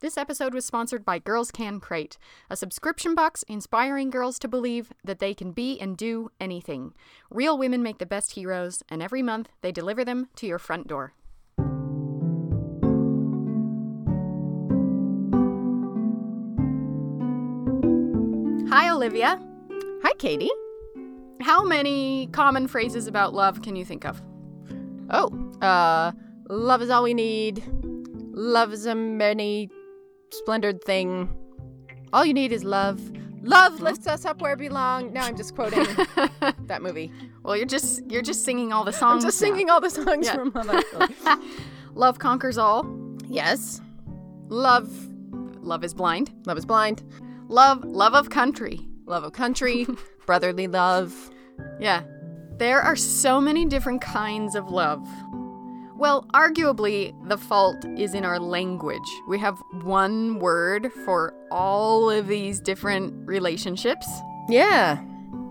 This episode was sponsored by Girls Can Crate, a subscription box inspiring girls to believe that they can be and do anything. Real women make the best heroes, and every month they deliver them to your front door. Hi, Olivia. Hi, Katie. How many common phrases about love can you think of? Oh, uh, love is all we need. Love is a many splendored thing. All you need is love. Love lifts us up where we belong. Now I'm just quoting that movie. Well, you're just you're just singing all the songs. I'm just now. singing all the songs Yeah. from Actually. Love conquers all. yes. Love love is blind. Love is blind. Love love of country. Love of country. brotherly love. Yeah. There are so many different kinds of love. Well, arguably, the fault is in our language. We have one word for all of these different relationships. Yeah.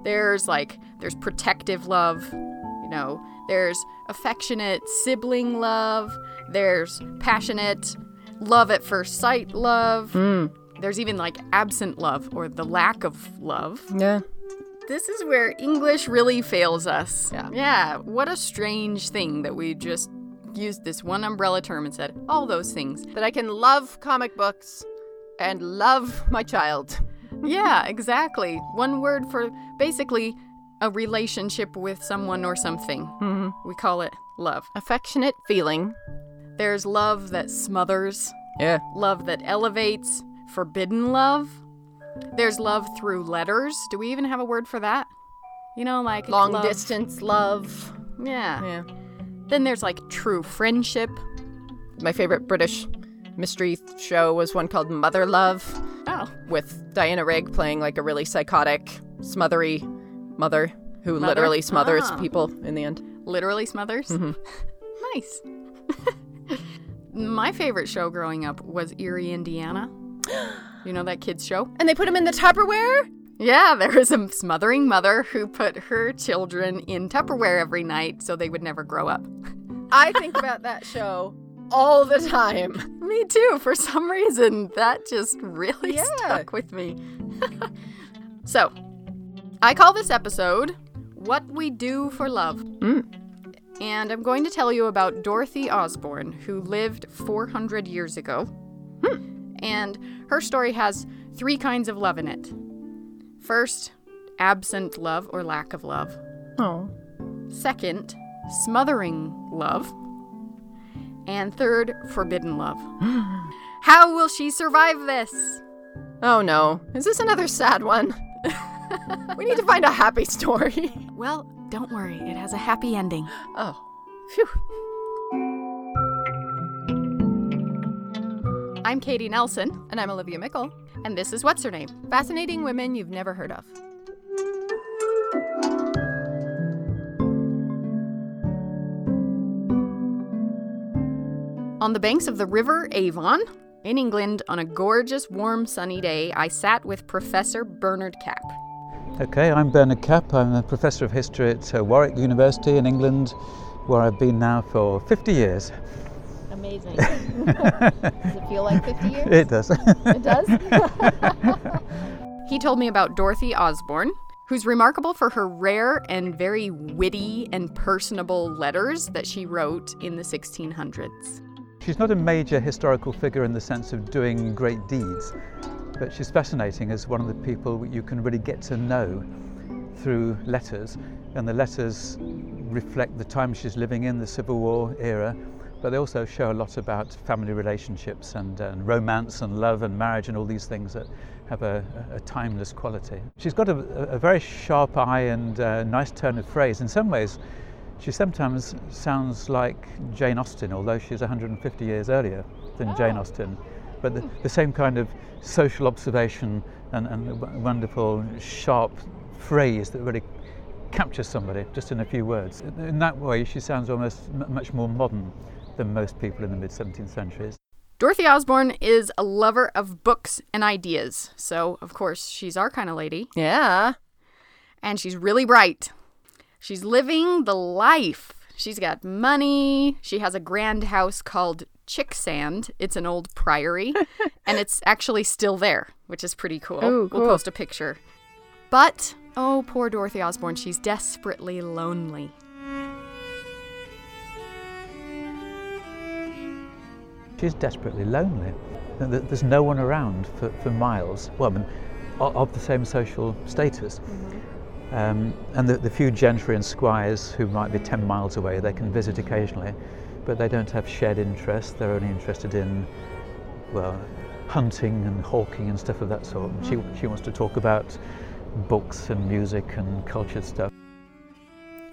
There's like, there's protective love, you know, there's affectionate sibling love, there's passionate love at first sight love, Mm. there's even like absent love or the lack of love. Yeah. This is where English really fails us. Yeah. Yeah. What a strange thing that we just used this one umbrella term and said all those things. That I can love comic books and love my child. yeah, exactly. One word for basically a relationship with someone or something. Mm-hmm. We call it love. Affectionate feeling. There's love that smothers, Yeah. love that elevates, forbidden love. There's love through letters. Do we even have a word for that? You know, like Long love- distance love. Yeah. Yeah. Then there's like true friendship. My favorite British mystery show was one called Mother Love Oh. with Diana Rigg playing like a really psychotic, smothery mother who Mother? literally smothers Ah. people in the end. literally smothers. nice. My favorite show growing up was Erie, Indiana. You know that kids show? And they put him in the Tupperware? Yeah, there was a smothering mother who put her children in Tupperware every night so they would never grow up. I think about that show all the time. Me too. For some reason, that just really Yeah. stuck with me. so, I call this episode What We Do for Love. Mm. And I'm going to tell you about Dorothy Osborne, who lived 400 years ago. And her story has three kinds of love in it. First, absent love or lack of love. Oh. Second, smothering love. And third, forbidden love. How will she survive this? Oh no. Is this another sad one? we need to find a happy story. Well, don't worry, it has a happy ending. Oh. Phew. I'm Katie Nelson, And I'm Olivia Meikle. And this is What's Her Name? Fascinating women you've never heard of. On the banks of the River Avon, in England, on a gorgeous, warm, sunny day, I sat with Professor Bernard Capp. Okay, I'm Bernard Capp. I'm a professor of history at uh, Warwick University in England, where I've been now for 50 years. Amazing. Does it feel like 50 years? It does. It does? He told me about Dorothy Osborne, who's remarkable for her rare and very witty and personable letters that she wrote in the 1600s. she's not a major historical figure in the sense of doing great deeds, but she's fascinating as one of the people you can really get to know through letters. And the letters reflect the time she's living in, the Civil War era, but they also show a lot about family relationships and, and romance and love and marriage and all these things that have a, a timeless quality. She's got a, a very sharp eye and a nice turn of phrase. In some ways, she sometimes sounds like Jane Austen, although she's 150 years earlier than oh. Jane Austen. but the, the same kind of social observation and, and wonderful, sharp phrase that really captures somebody just in a few words. In that way, she sounds almost m- much more modern than most people in the mid 17th centuries. Dorothy Osborne is a lover of books and ideas. So, of course, she's our kind of lady. Yeah. And she's really bright. She's living the life. She's got money. She has a grand house called Chicksand. It's an old priory, and it's actually still there, which is pretty cool. Ooh, We'll post a picture. But, oh, poor Dorothy Osborne, she's desperately lonely. She's desperately lonely. Th- th- There's no one around for, for miles, well, I mean, of the same social status. Um, and the, the few gentry and squires who might be 10 miles away, they can visit occasionally, but they don't have shared interests. They're only interested in, well, hunting and hawking and stuff of that sort. And she, she wants to talk about books and music and cultured stuff.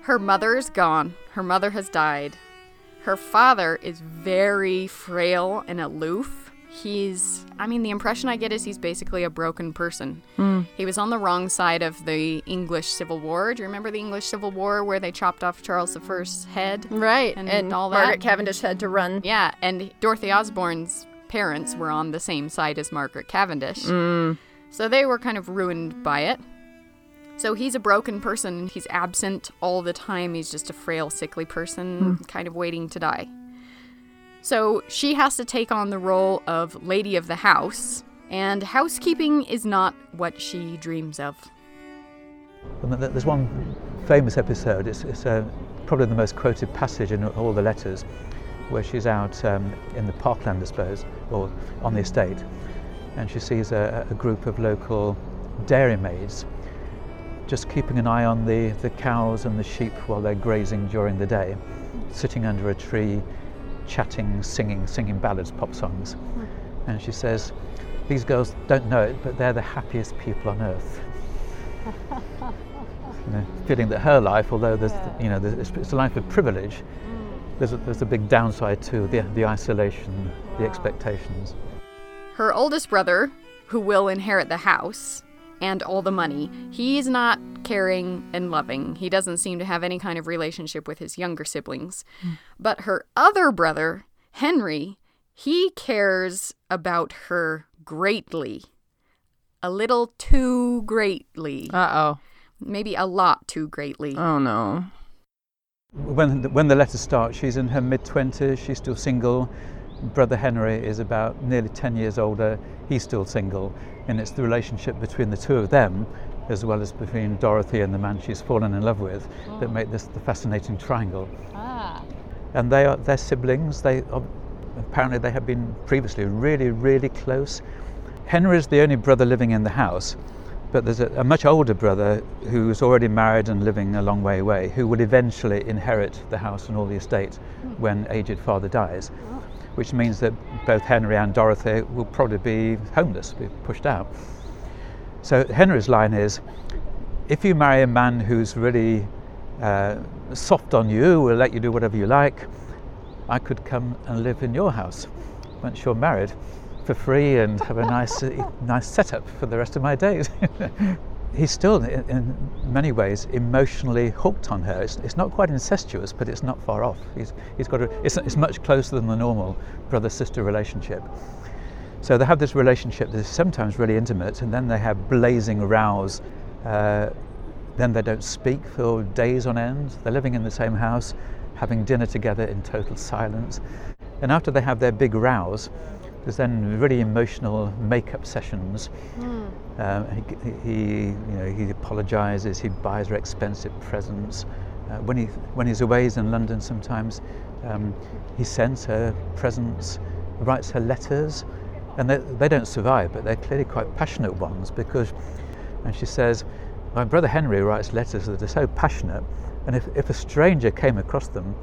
Her mother is gone. Her mother has died. Her father is very frail and aloof. He's, I mean, the impression I get is he's basically a broken person. Hmm. He was on the wrong side of the English Civil War. Do you remember the English Civil War where they chopped off Charles I's head? Right. And And, all that. Margaret Cavendish had to run. Yeah, and Dorothy Osborne's parents were on the same side as Margaret Cavendish. Mm. So they were kind of ruined by it. So he's a broken person. He's absent all the time. He's just a frail, sickly person, kind of waiting to die. So she has to take on the role of lady of the house, and housekeeping is not what she dreams of. There's one famous episode, it's, it's uh, probably the most quoted passage in all the letters, where she's out um, in the parkland, I suppose, or on the estate, and she sees a, a group of local dairymaids just keeping an eye on the, the cows and the sheep while they're grazing during the day, sitting under a tree, chatting, singing, singing ballads, pop songs. Hmm. And she says, These girls don't know it, but they're the happiest people on earth. You know, feeling that her life, although there's, you know, there's, it's- it's a life of privilege, hmm. there's, a, there's a big downside too, the, the isolation, the expectations. Her oldest brother, who will inherit the house and all the money, he's not caring and loving. He doesn't seem to have any kind of relationship with his younger siblings. But her other brother, Henry, he cares about her greatly. A little too greatly. Uh oh. Maybe a lot too greatly. oh. No. When the, when the letters start, she's in her mid 20s, she's still single. Brother Henry is about nearly 10 years older, he's still single. And it's the relationship between the two of them, as well as between Dorothy and the man she's fallen in love with, that make this the fascinating triangle. Ah. and they are they're siblings. They are, apparently they have been previously really, really close. Henry is the only brother living in the house, but there's a, a much older brother who's already married and living a long way away, who will eventually inherit the house and all the estate when aged father dies, which means that both Henry and Dorothy will probably be homeless, be pushed out. So Henry's line is, if you marry a man who's really uh, soft on you, will let you do whatever you like, I could come and live in your house once you're married for free and have a nice, nice setup for the rest of my days. He's still, in, in many ways, emotionally hooked on her. It's, it's not quite incestuous, but it's not far off. He's, he's got a, it's, it's much closer than the normal brother-sister relationship. So they have this relationship that is sometimes really intimate, and then they have blazing rows. Uh, then they don't speak for days on end. They're living in the same house, having dinner together in total silence. And after they have their big rows, there's then really emotional make-up sessions. Um, he, he, you know, he apologizes. He buys her expensive presents. Uh, when he when he's away, he's in London sometimes. Um, he sends her presents, writes her letters, and they, they don't survive, but they're clearly quite passionate ones because. And she says, my brother Henry writes letters that are so passionate, and if, if a stranger came across them,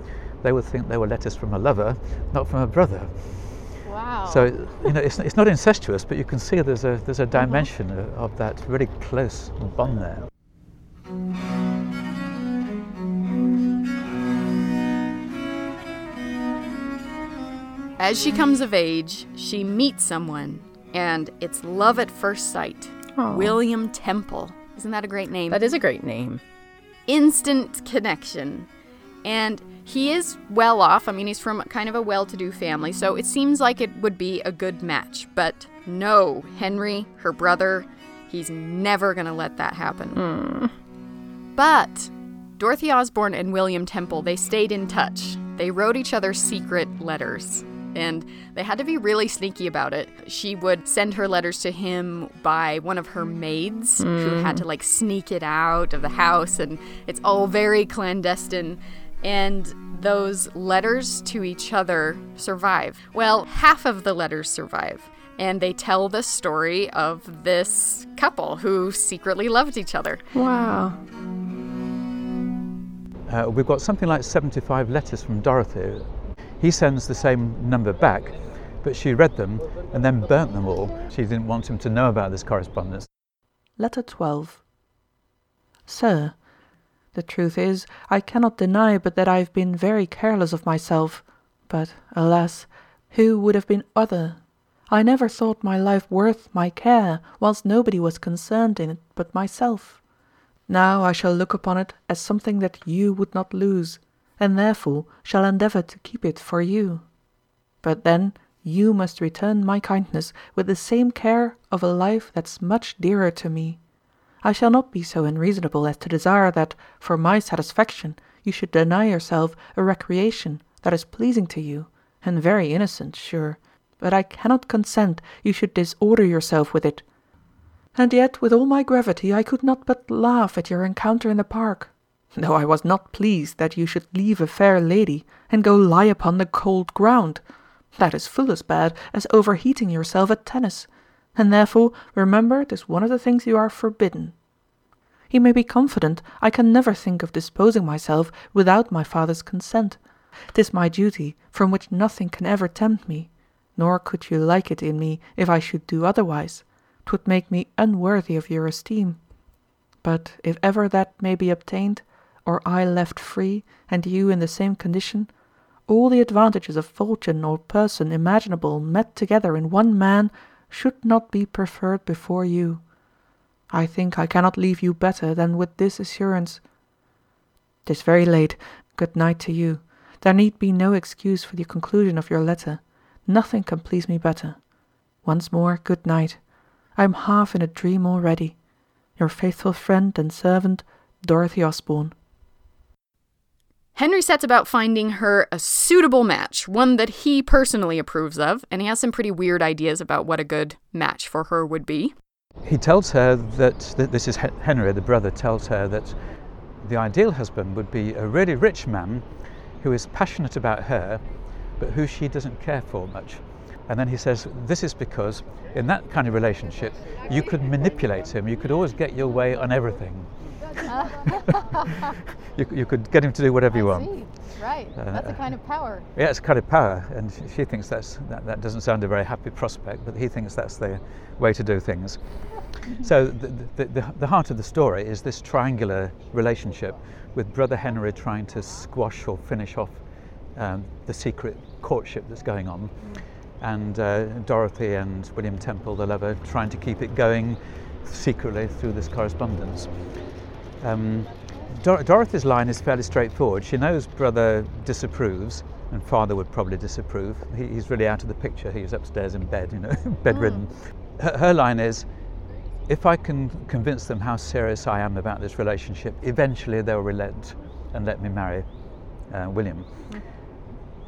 they would think they were letters from a lover, not from a brother. Wow. So you know, it's, it's not incestuous, but you can see there's a there's a uh-huh. dimension of, of that really close bond there. As she comes of age, she meets someone, and it's love at first sight. Aw. William Temple. Isn't that a great name? That is a great name. instant connection. And he is well off. I mean, he's from kind of a well to do family, so it seems like it would be a good match. But no, Henry, her brother, he's never going to let that happen. Hmm. But Dorothy Osborne and William Temple, they stayed in touch. They wrote each other secret letters. And they had to be really sneaky about it. She would send her letters to him by one of her maids who had hmm. to like sneak it out of the house, and it's all very clandestine. And those letters to each other survive. Well, half of the letters survive. And they tell the story of this couple who secretly loved each other. Wow. Uh, we've got something like 75 letters from Dorothy. He sends the same number back, but she read them and then burnt them all. She didn't want him to know about this correspondence. Letter 12. Sir, the truth is, I cannot deny but that I have been very careless of myself. But, alas, who would have been other? I never thought my life worth my care, whilst nobody was concerned in it but myself. Now I shall look upon it as something that you would not lose, and therefore shall endeavour to keep it for you. But then you must return my kindness with the same care of a life that's much dearer to me. I shall not be so unreasonable as to desire that, for my satisfaction, you should deny yourself a recreation that is pleasing to you, and very innocent, sure, but I cannot consent you should disorder yourself with it. And yet with all my gravity I could not but laugh at your encounter in the park, though I was not pleased that you should leave a fair lady and go lie upon the cold ground. That is full as bad as overheating yourself at tennis, and therefore remember it is one of the things you are forbidden. He may be confident I can never think of disposing myself without my father's consent. 'Tis my duty, from which nothing can ever tempt me, nor could you like it in me if I should do otherwise. 'Twould make me unworthy of your esteem. But if ever that may be obtained, or I left free, and you in the same condition, all the advantages of fortune or person imaginable met together in one man should not be preferred before you. I think I cannot leave you better than with this assurance. 'Tis very late. Good night to you. There need be no excuse for the conclusion of your letter. Nothing can please me better. Once more, good night. I am half in a dream already. Your faithful friend and servant, Dorothy Osborne. Henry sets about finding her a suitable match, one that he personally approves of, and he has some pretty weird ideas about what a good match for her would be. He tells her that, that this is Henry, the brother, tells her that the ideal husband would be a really rich man who is passionate about her, but who she doesn't care for much. And then he says, This is because in that kind of relationship, you could manipulate him, you could always get your way on everything. you, you could get him to do whatever you want. Right. That's a kind of power. Yeah, it's a kind of power, and sh- she thinks that's that, that doesn't sound a very happy prospect, but he thinks that's the way to do things. so the, the, the, the heart of the story is this triangular relationship with brother Henry trying to squash or finish off um, the secret courtship that's going on, and uh, Dorothy and William Temple, the lover, trying to keep it going secretly through this correspondence. Um, Dor- Dorothy's line is fairly straightforward. She knows brother disapproves, and father would probably disapprove. He, he's really out of the picture. He's upstairs in bed, you know, bedridden. Her, her line is, if I can convince them how serious I am about this relationship, eventually they'll relent and let me marry uh, William.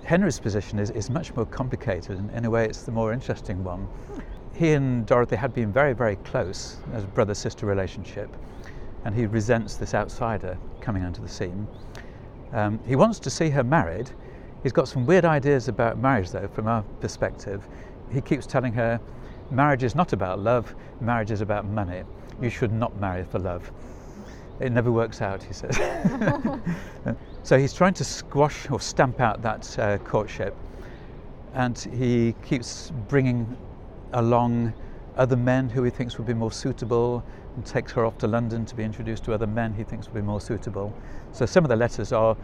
Henry's position is, is much more complicated, and in a way, it's the more interesting one. He and Dorothy had been very, very close as brother sister relationship, and he resents this outsider coming onto the scene. Um, he wants to see her married. He's got some weird ideas about marriage, though, from our perspective. He keeps telling her, marriage is not about love, marriage is about money. You should not marry for love. It never works out, he says. so he's trying to squash or stamp out that uh, courtship, and he keeps bringing along other men who he thinks would be more suitable and takes her off to London to be introduced to other men he thinks will be more suitable. So some of the letters are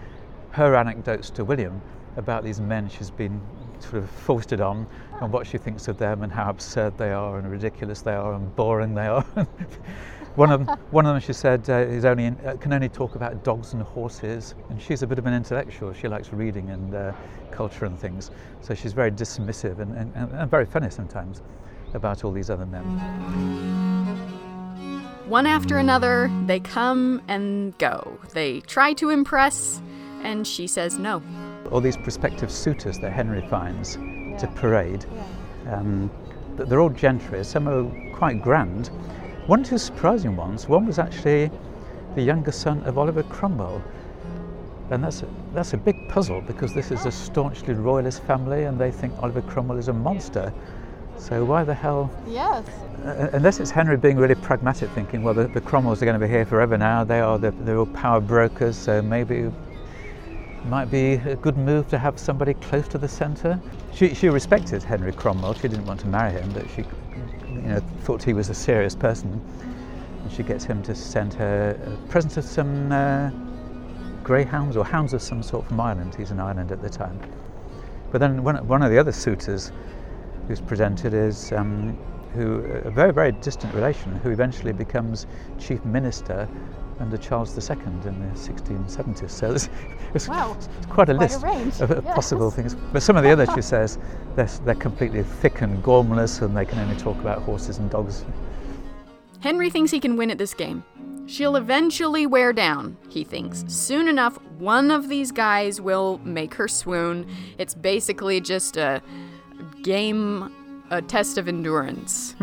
her anecdotes to William about these men she's been sort of foisted on and what she thinks of them and how absurd they are and ridiculous they are and boring they are. one of them, one of them, she said, uh, is only in, uh, can only talk about dogs and horses, and she's a bit of an intellectual. She likes reading and uh, culture and things, so she's very dismissive and, and, and very funny sometimes about all these other men. One after another, they come and go. They try to impress, and she says no. All these prospective suitors that Henry finds to parade, um, th- they're all gentry. Some are quite grand. One or two surprising ones. One was actually the younger son of Oliver Cromwell. And that's a, that's a big puzzle because this is a staunchly royalist family and they think Oliver Cromwell is a monster. So why the hell? Yes. Uh, unless it's Henry being really pragmatic, thinking, well, the, the Cromwells are going to be here forever now. They are the, they're all power brokers, so maybe it might be a good move to have somebody close to the centre. She, she respected Henry Cromwell. She didn't want to marry him, but she, you know, thought he was a serious person. And she gets him to send her a present of some uh, greyhounds or hounds of some sort from Ireland. He's in Ireland at the time. But then one, one of the other suitors who's presented is um, who a very very distant relation who eventually becomes chief minister under Charles II in the 1670s. So it's, it's, Wow. it's quite a Quite list range, of, of yes. possible things. But some of the others, she says, they're, they're completely thick and gormless, and they can only talk about horses and dogs. Henry thinks he can win at this game. She'll eventually wear down, he thinks. Soon enough, one of these guys will make her swoon. It's basically just a game, a test of endurance.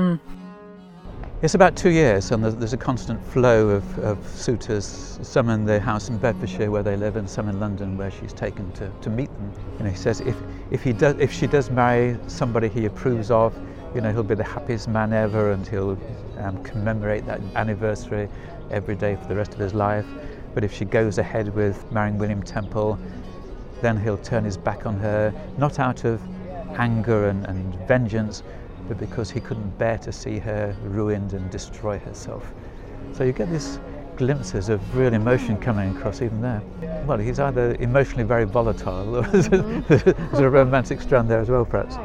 It's about two years, and there's, a constant flow of, of suitors, some in the house in Bedfordshire where they live, and some in London where she's taken to, to meet them. Know, he says if, if, he does, if she does marry somebody he approves of, you know, he'll be the happiest man ever, and he'll um, commemorate that anniversary every day for the rest of his life. But if she goes ahead with marrying William Temple, then he'll turn his back on her, not out of anger and, and vengeance, but because he couldn't bear to see her ruined and destroy herself. So you get these glimpses of real emotion coming across even there. Well, he's either emotionally very volatile or there's a- there's a romantic strand there as well, perhaps.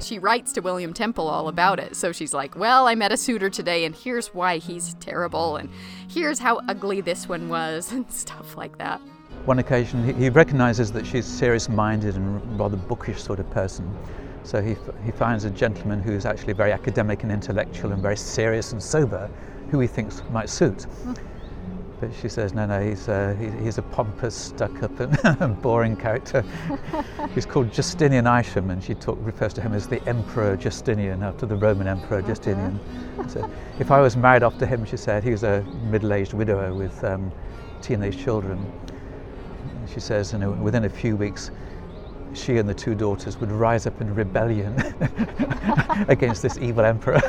She writes to William Temple all about it. So she's like, Well, I met a suitor today, and here's why he's terrible, and here's how ugly this one was, and stuff like that. One occasion, he, he recognizes that she's serious minded and rather bookish sort of person. So he, he finds a gentleman who's actually very academic and intellectual and very serious and sober, who he thinks might suit. Hmm. But she says, no, no, he's, uh, he, he's a pompous, stuck up, and, and boring character. he's called Justinian Isham, and she talk, refers to him as the Emperor Justinian, after the Roman Emperor Justinian. So if I was married off to him, she said, he was a middle aged widower with um, teenage children. She says, you know, within a few weeks, she and the two daughters would rise up in rebellion against this evil emperor.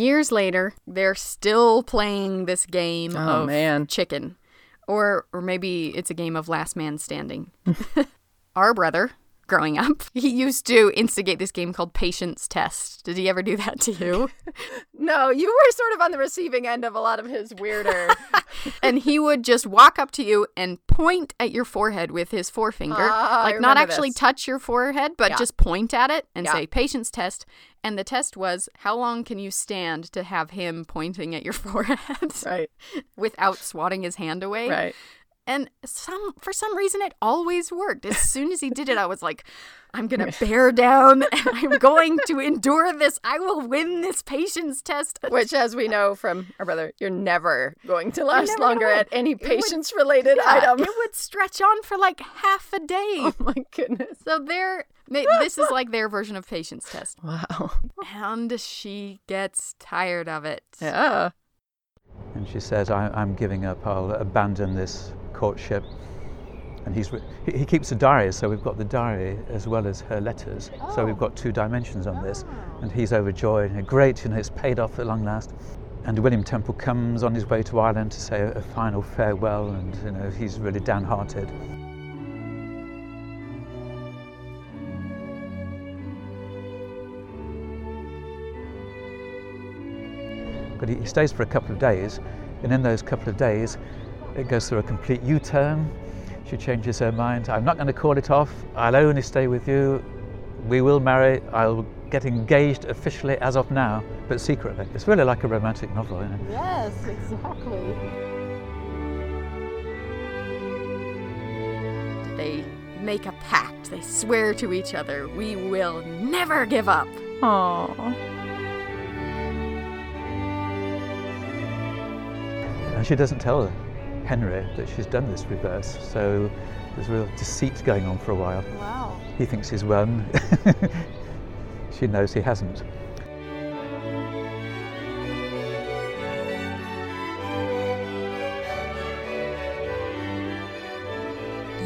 Years later, they're still playing this game Oh, of man. chicken. Or or maybe it's a game of last man standing. Our brother, growing up, he used to instigate this game called Patience Test. Did he ever do that to you? No, you were sort of on the receiving end of a lot of his weirder. and he would just walk up to you and point at your forehead with his forefinger. Ah, I like not actually this. touch your forehead, but Yeah. just point at it and Yeah. say patience test. And the test was how long can you stand to have him pointing at your forehead right, without swatting his hand away? right. And some for some reason it always worked. As soon as he did it, I was like, I'm gonna bear down and I'm going to endure this. I will win this patience test. Which, as we know from our brother, you're never going to last longer at any patience related Yeah, item. It would stretch on for like half a day. Oh my goodness. So they're this is like their version of patience test. Wow. And she gets tired of it. Yeah. And she says, I, I'm giving up, I'll abandon this courtship. And he's, re- he, keeps a diary, so we've got the diary as well as her letters. So we've oh. got two dimensions on this. Ah. And he's overjoyed, and great, you know, it's paid off at long last. And William Temple comes on his way to Ireland to say a, a final farewell, and you know, he's really downhearted. But he stays for a couple of days, and in those couple of days, it goes through a complete U turn. She changes her mind. I'm not going to call it off. I'll only stay with you. We will marry. I'll get engaged officially as of now, but secretly. It's really like a romantic novel, isn't it? Yes, exactly. They make a pact. They swear to each other, we will never give up. Aww. And she doesn't tell Henry that she's done this reverse, so there's real deceit going on for a while. Wow. He thinks he's won. she knows he hasn't.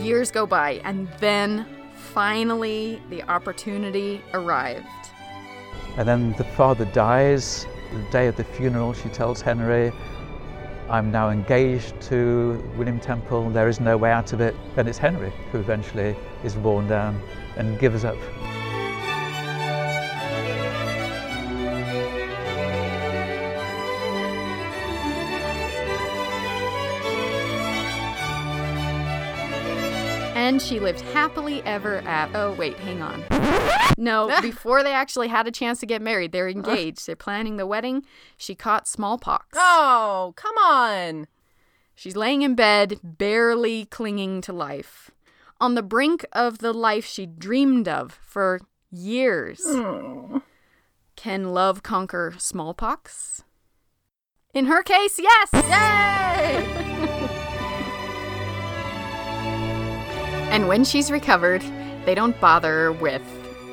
Years go by, and then finally the opportunity arrived. And then the father dies. The day of the funeral, she tells Henry, I'm now engaged to William Temple. There is no way out of it. And it's Henry who eventually is worn down and gives up. And she lived happily ever after. Oh, wait, hang on. No, before they actually had a chance to get married, they're engaged. They're planning the wedding. She caught smallpox. Oh, come on. She's laying in bed, barely clinging to life. On the brink of the life she dreamed of for years. Hmm. Can love conquer smallpox? In her case, yes! Yay! And when she's recovered, they don't bother with,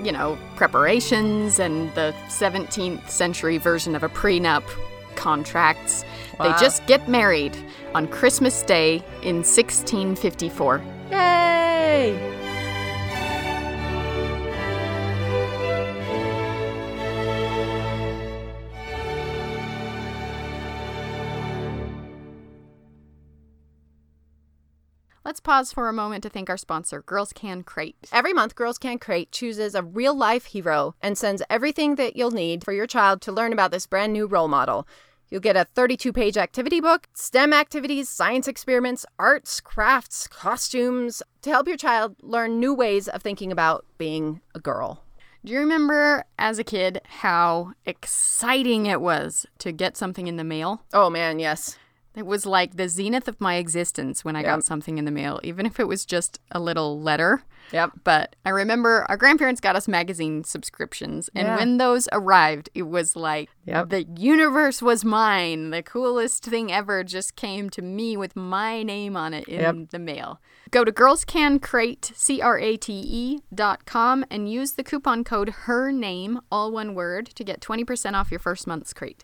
you know, preparations and the 17th century version of a prenup, contracts. Wow. They just get married on Christmas Day in 1654. Yay! Let's pause for a moment to thank our sponsor, Girls Can Crate. Every month, Girls Can Crate chooses a real life hero and sends everything that you'll need for your child to learn about this brand new role model. You'll get a 32 page activity book, STEM activities, science experiments, arts, crafts, costumes to help your child learn new ways of thinking about being a girl. Do you remember as a kid how exciting it was to get something in the mail? Oh man, yes. It was like the zenith of my existence when I Yep. got something in the mail, even if it was just a little letter. Yep. But I remember our grandparents got us magazine subscriptions, and Yeah. when those arrived, it was like Yep. the universe was mine. The coolest thing ever just came to me with my name on it in Yep. the mail. Go to girlscancrate, C-R-A-T-E dot com and use the coupon code her name, all one word, to get 20% off your first month's crate.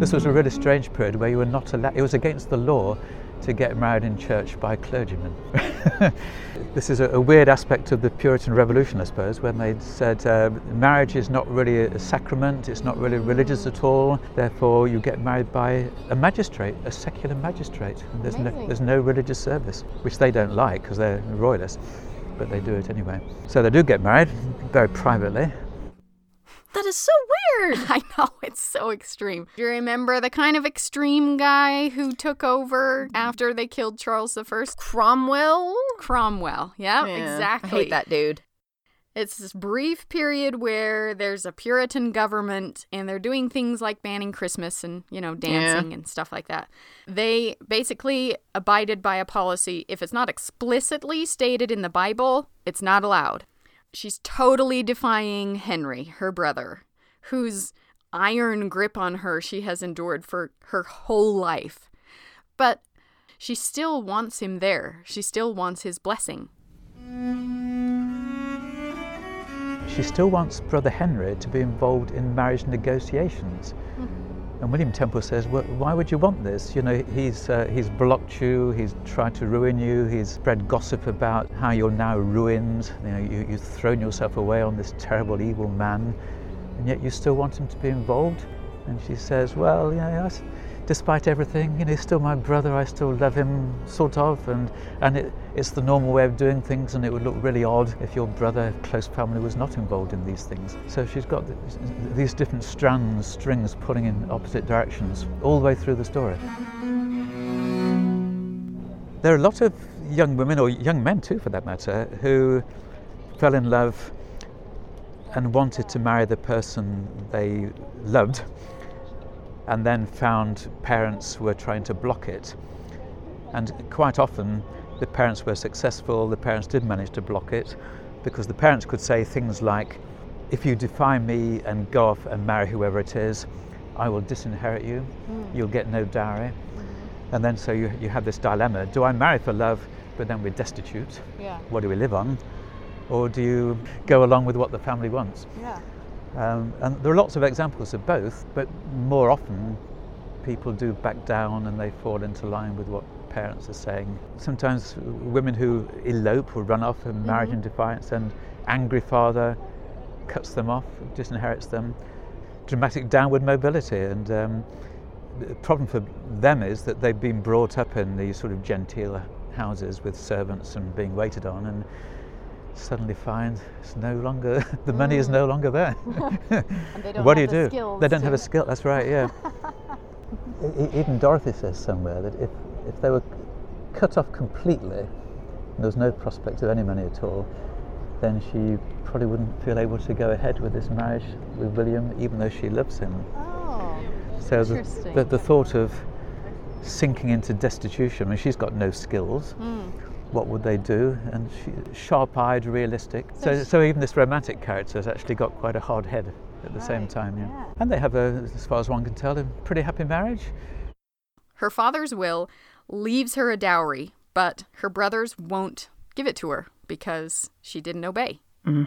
This was a really strange period where you were not allowed, it was against the law to get married in church by clergymen. this is a, a weird aspect of the Puritan Revolution, I suppose, when they said uh, marriage is not really a sacrament, it's not really religious at all, therefore you get married by a magistrate, a secular magistrate. There's no, there's no religious service, which they don't like because they're royalists, but they do it anyway. So they do get married very privately. That is so weird. I know, it's so extreme. Do you remember the kind of extreme guy who took over after they killed Charles I? Cromwell? Cromwell. Yeah, Yeah, exactly. I hate that dude. It's this brief period where there's a Puritan government and they're doing things like banning Christmas and, you know, dancing and stuff like that. They basically abided by a policy if it's not explicitly stated in the Bible, it's not allowed. She's totally defying Henry, her brother, whose iron grip on her she has endured for her whole life. But she still wants him there. She still wants his blessing. She still wants Brother Henry to be involved in marriage negotiations. Mm-hmm. And William Temple says, well, why would you want this? You know, he's, uh, he's blocked you, he's tried to ruin you, he's spread gossip about how you're now ruined. You know, you, you've thrown yourself away on this terrible, evil man, and yet you still want him to be involved? And she says, well, you despite everything, you know, he's still my brother, I still love him, sort of, and, and it, it's the normal way of doing things, and it would look really odd if your brother, close family, was not involved in these things. So she's got these different strands, strings pulling in opposite directions all the way through the story. There are a lot of young women, or young men too for that matter, who fell in love and wanted to marry the person they loved and then found parents were trying to block it. And quite often, the parents were successful, the parents did manage to block it, because the parents could say things like, if you defy me and go off and marry whoever it is, I will disinherit you, hmm. you'll get no dowry. Mm-hmm. And then so you, you have this dilemma do I marry for love, but then we're destitute? Yeah. What do we live on? Or do you go along with what the family wants? Yeah. Um, and there are lots of examples of both, but more often people do back down and they fall into line with what parents are saying. Sometimes women who elope or run off in marriage in defiance, and angry father cuts them off, disinherits them. Dramatic downward mobility, and um, the problem for them is that they've been brought up in these sort of genteel houses with servants and being waited on, and suddenly find it's no longer the money is no longer there. And they don't what do you the do? skills They don't to- have a skill. That's right. Yeah. Even Dorothy says somewhere that if if they were cut off completely, and there was no prospect of any money at all, then she probably wouldn't feel able to go ahead with this marriage with William, even though she loves him. Oh. So the, Interesting. the, the thought of sinking into destitution, I mean, she's got no skills. Hmm. What would they do? And she, sharp-eyed, realistic. So, so even this romantic character has actually got quite a hard head at the same time. Yeah. And they have a, as far as one can tell, a pretty happy marriage. Her father's will leaves her a dowry, but her brothers won't give it to her because she didn't obey. Mm-hmm.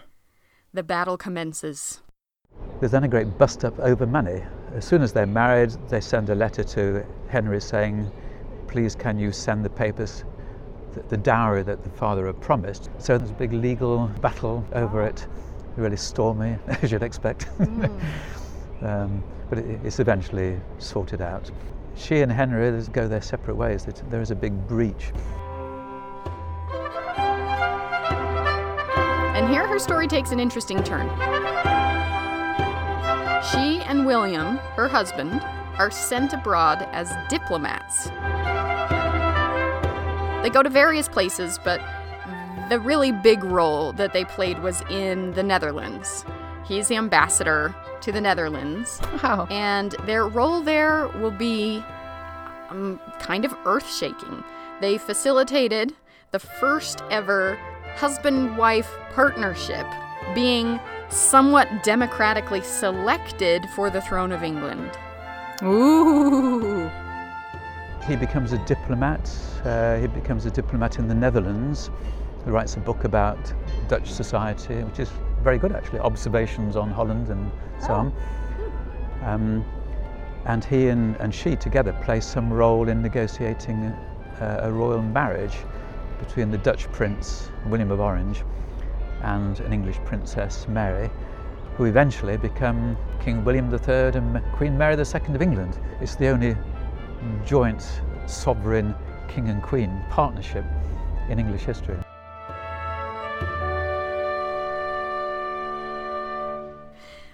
The battle commences. There's then a great bust up over money. As soon as they're married, they send a letter to Henry saying, Please, can you send the papers, the, dowry that the father had promised? So there's a big legal battle over it, really stormy, as you'd expect. um, but it, it's eventually sorted out. She and Henry go their separate ways. There is a big breach. And here her story takes an interesting turn. She and William, her husband, are sent abroad as diplomats. They go to various places, but the really big role that they played was in the Netherlands. He's the ambassador to the Netherlands, Wow. and their role there will be um, kind of earth shaking. They facilitated the first ever husband wife partnership being somewhat democratically selected for the throne of England. Ooh. He becomes a diplomat. Uh, he becomes a diplomat in the Netherlands. He writes a book about Dutch society, which is very good actually, observations on Holland and so on. Um, and he and, and she together play some role in negotiating uh, a royal marriage between the Dutch prince, William of Orange, and an English princess, Mary, who eventually become King William III and Queen Mary II of England. It's the only joint sovereign king and queen partnership in English history.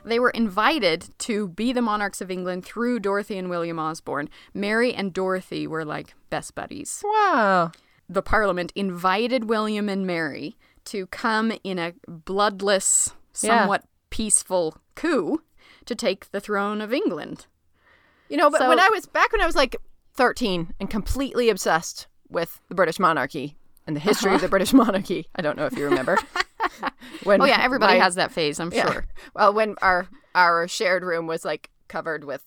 They were invited to be the monarchs of England through Dorothy and William Osborne. Mary and Dorothy were like best buddies. Wow. the Parliament invited William and Mary to come in a bloodless, Yeah. somewhat peaceful coup to take the throne of England. You know, but So- when I was back when I was like 13 and completely obsessed with the British monarchy and the history of the British monarchy, I don't know if you remember. when Oh yeah, everybody my- has that phase, I'm yeah. sure. Well, when our our shared room was like covered with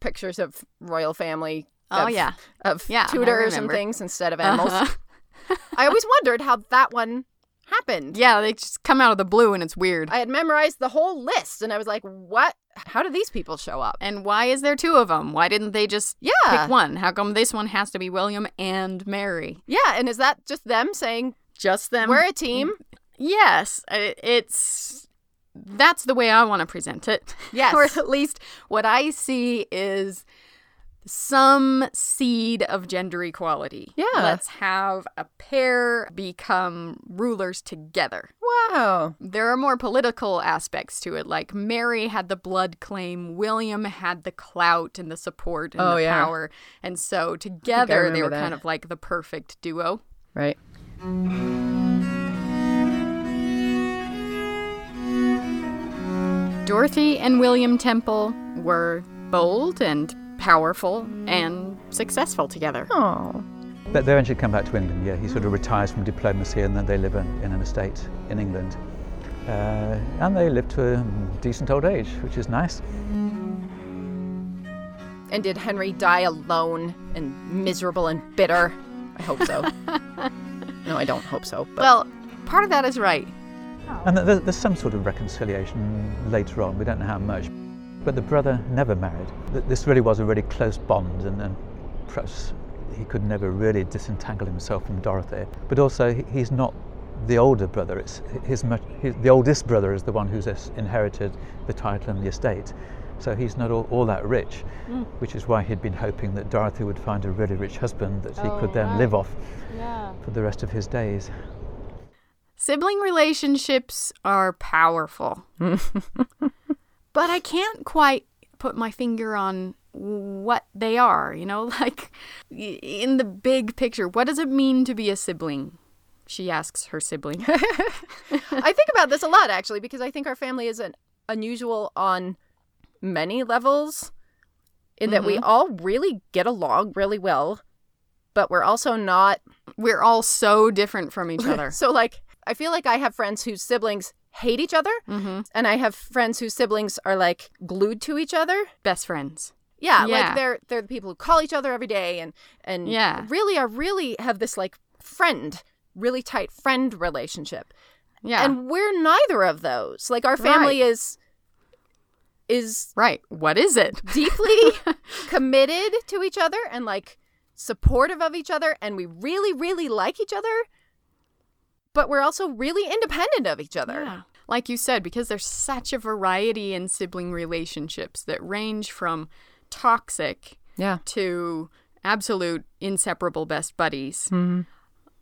pictures of royal family. Oh, of- yeah. of Yeah, Tudors and things instead of animals. Uh-huh. I always wondered how that one, happened. Yeah, they just come out of the blue and it's weird. I had memorized the whole list and I was like, what? How do these people show up? and why is there two of them? Why didn't they just Yeah. pick one? How come this one has to be William and Mary? Yeah, and is that just them saying Just them. we're a team? Yes, uh, it's that's the way I want to present it. Yes. or at least what I see is some seed of gender equality. Yeah. Let's have a pair become rulers together. Wow. There are more political aspects to it. Like Mary had the blood claim, William had the clout and the support and Oh, the yeah. power. And so together they were that. kind of like the perfect duo. Right. Dorothy and William Temple were bold and powerful and successful together. Oh. But they eventually come back to England, yeah. He sort of retires from diplomacy and then they live in, in an estate in England. Uh, and they live to a decent old age, which is nice. And did Henry die alone and miserable and bitter? I hope so. no, I don't hope so. But Well, part of that is right. And th- th- there's some sort of reconciliation later on, we don't know how much. But the brother never married. This really was a really close bond, and, and perhaps he could never really disentangle himself from Dorothy. But also, he's not the older brother, it's his, much, his, the oldest brother is the one who's inherited the title and the estate. So he's not all, all that rich, hmm. which is why he'd been hoping that Dorothy would find a really rich husband that he could oh, then live off for the rest of his days. Sibling relationships are powerful. but I can't quite put my finger on what they are, you know, like in the big picture. What does it mean to be a sibling? She asks her sibling. I think about this a lot actually because I think our family is an unusual on many levels in that we mm-hmm. all really get along really well, but we're also not We're all so different from each other. So like I feel like I have friends whose siblings hate each other mm-hmm. and I have friends whose siblings are like glued to each other. Best friends. Yeah, Yeah. like they're they're the people who call each other every day and and Yeah. really are really have this like friend, really tight friend relationship. Yeah. And we're neither of those. Like our family is is right. What is it? deeply committed to each other and like supportive of each other and we really really like each other. But we're also really independent of each other. Yeah. Like you said, because there's such a variety in sibling relationships that range from toxic Yeah. to absolute inseparable best buddies. Mm-hmm.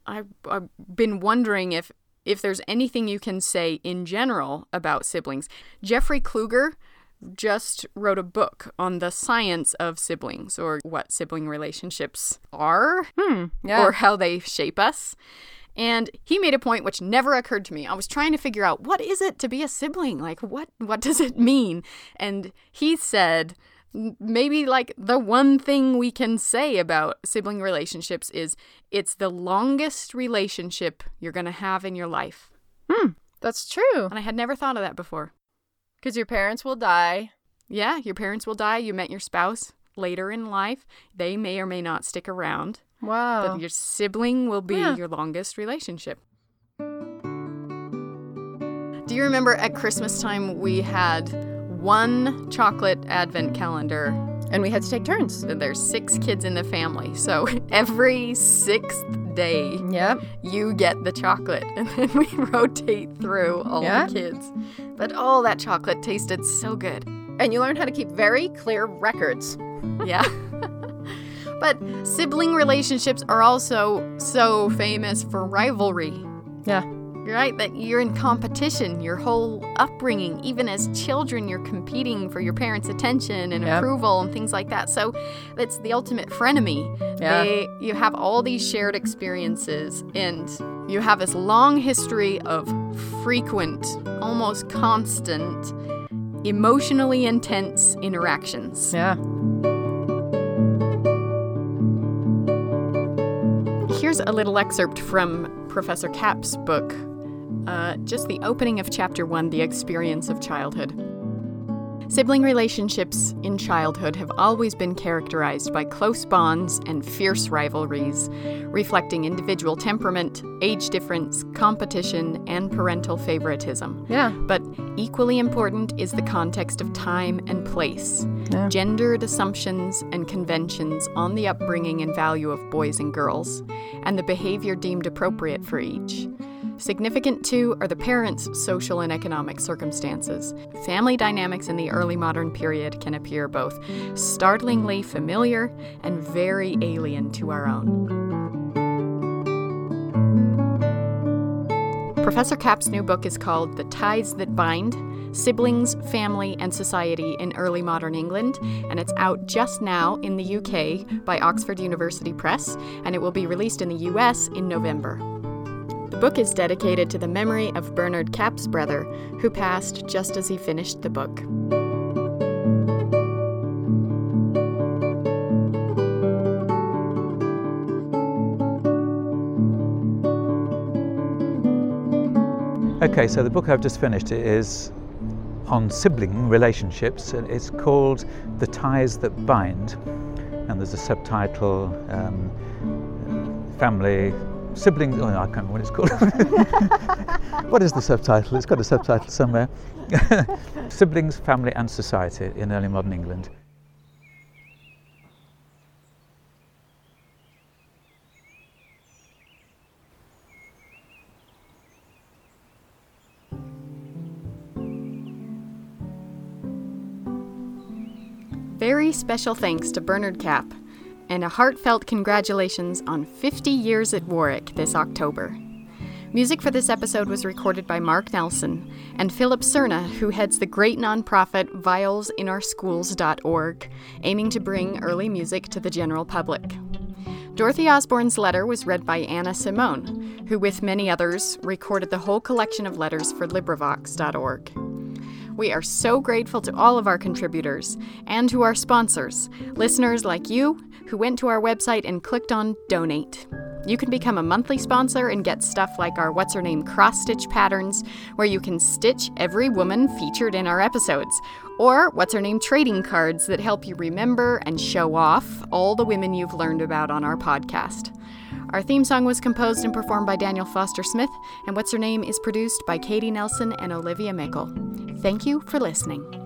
I've, I've been wondering if if there's anything you can say in general about siblings. Jeffrey Kluger just wrote a book on the science of siblings or what sibling relationships are Hmm. Yeah. or how they shape us. And he made a point which never occurred to me. I was trying to figure out what is it to be a sibling? Like what what does it mean? And he said maybe like the one thing we can say about sibling relationships is it's the longest relationship you're going to have in your life. Hmm, That's true. And I had never thought of that before. Because your parents will die. Yeah, your parents will die, you met your spouse later in life. They may or may not stick around. Wow. But your sibling will be Yeah. your longest relationship. Do you remember at Christmas time we had one chocolate advent calendar? and we had to take turns. and There's six kids in the family. So every sixth day Yep. you get the chocolate and then we rotate through all Yeah. the kids. But all that chocolate tasted so good. And you learn how to keep very clear records. Yeah. But sibling relationships are also so famous for rivalry. Yeah. Right? That you're in competition your whole upbringing. Even as children, you're competing for your parents' attention and approval and things like that. So it's the ultimate frenemy. Yeah. They, you have all these shared experiences and you have this long history of frequent, almost constant, emotionally intense interactions. Yeah. Here's a little excerpt from Professor Capp's book, uh, just the opening of chapter one The Experience of Childhood. Sibling relationships in childhood have always been characterized by close bonds and fierce rivalries, reflecting individual temperament, age difference, competition, and parental favoritism. Yeah. But equally important is the context of time and place, Yeah. gendered assumptions and conventions on the upbringing and value of boys and girls, and the behavior deemed appropriate for each. Significant too are the parents' social and economic circumstances. Family dynamics in the early modern period can appear both startlingly familiar and very alien to our own. Professor Capp's new book is called The Ties That Bind Siblings, Family, and Society in Early Modern England, and it's out just now in the UK by Oxford University Press, and it will be released in the US in November. The book is dedicated to the memory of Bernard Capp's brother, who passed just as he finished the book. Okay, so the book I've just finished is on sibling relationships. and It's called The Ties That Bind, and there's a subtitle um, Family, Sibling. Oh, I can't remember what it's called. what is the subtitle? It's got a subtitle somewhere. Siblings, Family, and Society in Early Modern England. Very special thanks to Bernard Capp, and a heartfelt congratulations on 50 years at Warwick this October. Music for this episode was recorded by Mark Nelson and Philip Serna, who heads the great nonprofit violsinOurschools.org, aiming to bring early music to the general public. Dorothy Osborne's letter was read by Anna Simone, who, with many others, recorded the whole collection of letters for LibriVox.org. We are so grateful to all of our contributors and to our sponsors, listeners like you who went to our website and clicked on Donate. You can become a monthly sponsor and get stuff like our What's Her Name cross stitch patterns, where you can stitch every woman featured in our episodes, or What's Her Name trading cards that help you remember and show off all the women you've learned about on our podcast. Our theme song was composed and performed by Daniel Foster Smith, and What's Her Name is produced by Katie Nelson and Olivia Meikle. Thank you for listening.